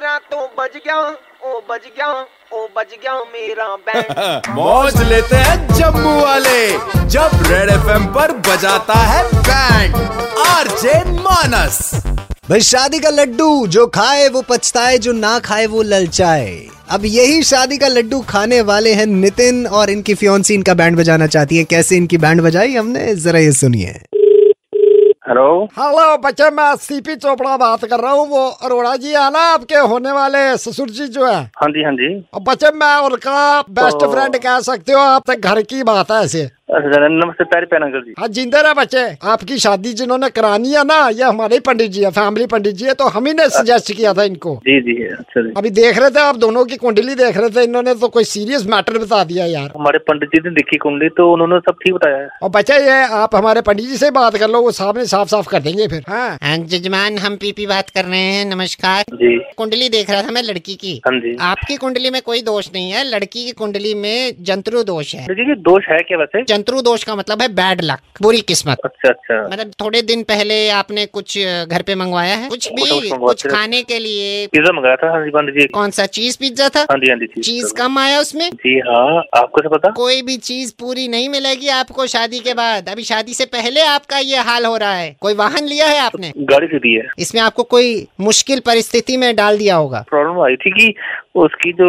मेरा तो बज गया ओ बज गया ओ बज गया मेरा बैंड मौज लेते हैं जम्मू वाले जब रेड एफएम पर बजाता है बैंड आरजे मानस भाई शादी का लड्डू जो खाए वो पछताए जो ना खाए वो ललचाए। अब यही शादी का लड्डू खाने वाले हैं नितिन और इनकी फियोन्सी इनका बैंड बजाना चाहती है। कैसे इनकी बैंड बजाई हमने? जरा ये सुनिए। हेलो? हेलो बच्चे मैं सीपी चोपड़ा बात कर रहा हूँ वो अरोड़ा जी है ना आपके होने वाले ससुर जी जो है। हाँ जी हाँ जी। बच्चे मैं उनका बेस्ट तो- फ्रेंड कह सकते हो आप तक घर की बात है ऐसे। नमस्ते प्यारे प्यारे अंकल जी। हाँ जिंदर है बच्चे। आपकी शादी जिन्होंने करानी है ना ये हमारे ही पंडित जी है फैमिली पंडित जी है तो हम ही ने सजेस्ट किया था इनको। जी जी अच्छा जी। अभी देख रहे थे आप दोनों की कुंडली देख रहे थे इन्होंने तो कोई सीरियस मैटर बता दिया यार। हमारे पंडित जी ने देखी कुंडली तो उन्होंने सब ठीक बताया है। और बच्चा ये आप हमारे पंडित जी से बात कर लो वो सामने साफ़ साफ़ कर देंगे फिर। हाँ। जजमान हम पीपी बात कर रहे हैं नमस्कार। जी। कुंडली देख रहा था मैं लड़की की। हाँ जी। आपकी कुंडली में कोई दोष नहीं है लड़की की कुंडली में जंतरु दोष है। जी जी दोष है क्या वैसे? जंतरु दोष का मतलब है बैड लक बुरी किस्मत। अच्छा अच्छा। मतलब थोड़े दिन पहले आपने कुछ घर पे मंगवाया है? कुछ भी कुछ खाने के लिए। पिज्जा मंगाया था हाँ जी पंडित जी। कौन सा? चीज़ पिज्जा था? हाँ जी हाँ जी चीज़ चीज़ कम आया उसमें? जी हाँ आपको से पता? कोई भी चीज़ पूरी नहीं मिलेगी आपको शादी के बाद। अभी शादी से पहले आपका ये हाल हो रहा है। कोई वाहन लिया है आपने? गाड़ी से दी है। इसमें आपको कोई मुश्किल परिस्थिति में डाल दिया होगा। आई थी कि उसकी जो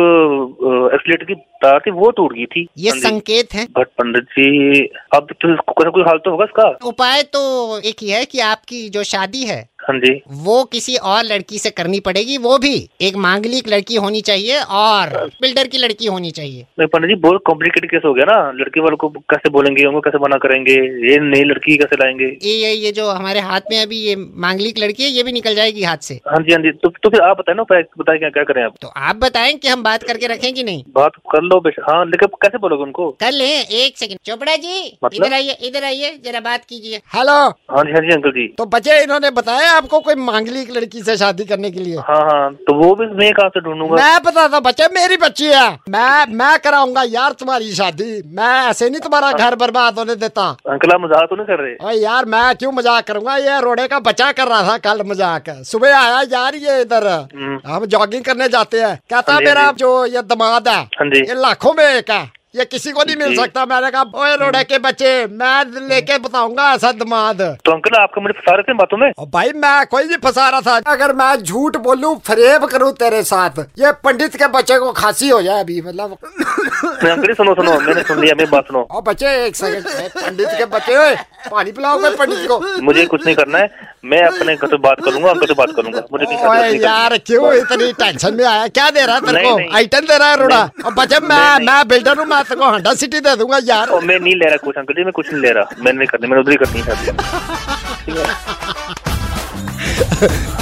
एक्सीटर की तार थी वो टूट गई थी। ये संकेत है। बट पंडित जी अब तो कोई ना कोई हाल तो होगा इसका? उपाय तो एक ही है कि आपकी जो शादी हाँ जी वो किसी और लड़की से करनी पड़ेगी वो भी एक मांगलिक लड़की होनी चाहिए और बिल्डर की लड़की होनी चाहिए। नहीं पंडित जी बहुत कॉम्प्लिकेटेड केस हो गया ना। लड़की वालों को कैसे बोलेंगे उनको कैसे मना करेंगे? ये नई लड़की कैसे लाएँगे? ये ये ये जो हमारे हाथ में अभी ये मांगलिक लड़की है ये भी निकल जाएगी हाथ से। हाँ जी हाँ जी। तो, तो फिर आप बताए ना बताए क्या क्या करें आप? तो आप बताएँ कि हम बात करके रखें कि नहीं। बात कर लो हाँ लेकिन कैसे बोलोगे उनको? कर ले एक सेकंड चोपड़ा जी मतलब? इधर आइए इधर आइए जरा बात कीजिए। हेलो हाँ जी हाँ जी अंकल जी। तो बचे इन्होंने बताया आपको कोई मांगलिक लड़की से शादी करने के लिए? हाँ हाँ तो वो भी मैं कहाँ से ढूंढूँगा? मैं बताता बच्चे मेरी बच्ची है। मैं मैं कराऊँगा यार तुम्हारी शादी। मैं ऐसे नहीं तुम्हारा घर बर्बाद होने देता। अंकल मज़ाक तो नहीं कर रहे? यार मैं क्यों मज़ाक करूँगा? ये रोड़े का बच्चा कर रहा था कल मज़ाक। सुबह आया यार ये इधर। हम्म, हम जॉगिंग करने जाते हैं। कहता हाँ मेरा हाँ जो। ये दमाद है हाँ ये लाखों में एक है। ये किसी को नहीं मिल सकता। मैंने कहा ओए रोड़े के बच्चे मैं लेके बताऊँगा ऐसा दिमाग तो अंकल आपका मुझे फंसा रहे थे बातों में? और भाई मैं कोई नहीं फंसा रहा था। अगर मैं झूठ बोलूँ फरेब करूँ तेरे साथ ये पंडित के बच्चे को खांसी हो जाए अभी मतलब अंकल सुनो सुनो मैंने सुन लिया मेरी बात सुनो। और बच्चे एक सेकंड पंडित के बच्चे पानी पिलाओगे पंडित को। मुझे कुछ नहीं करना है। मैं अपने घर से बात करूँगा अंकल से बात करूँगा। मुझे नहीं ओए यार क्यों इतनी टेंशन में आया? क्या दे रहा है तेरे को? आइटम दे रहा है रोड़ा? और बच्चे मैं। मैं बिल्डर हूँ मैं तेरे को हंडा सिटी दे दूँगा यार। और मैं नहीं ले रहा कुछ अंकल जी मैं कुछ नहीं ले रहा। मैंने नहीं करनी मैंने उधर ही करनी है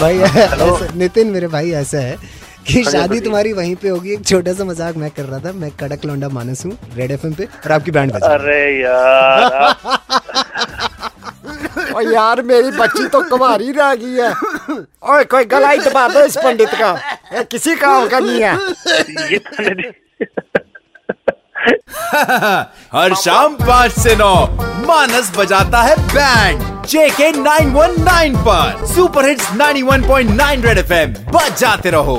भाई नितिन मेरे भाई ऐसा है कि हाँ शादी तुम्हारी वहीं पे होगी एक छोटा सा मज़ाक मैं कर रहा था मैं कड़क लौंडा मानस हूँ रेड एफएम पे और आपकी बैंड बजा अरे यार और यार मेरी बच्ची तो कुमारी रह गई है ओए कोई गला ही दबा दो इस पंडित का ये किसी काम का नहीं है हर शाम पाँच से नौ मानस बजाता है बैंड जेके 919 पर सुपर हिट्स 91.9 रेड एफएम बजाते रहो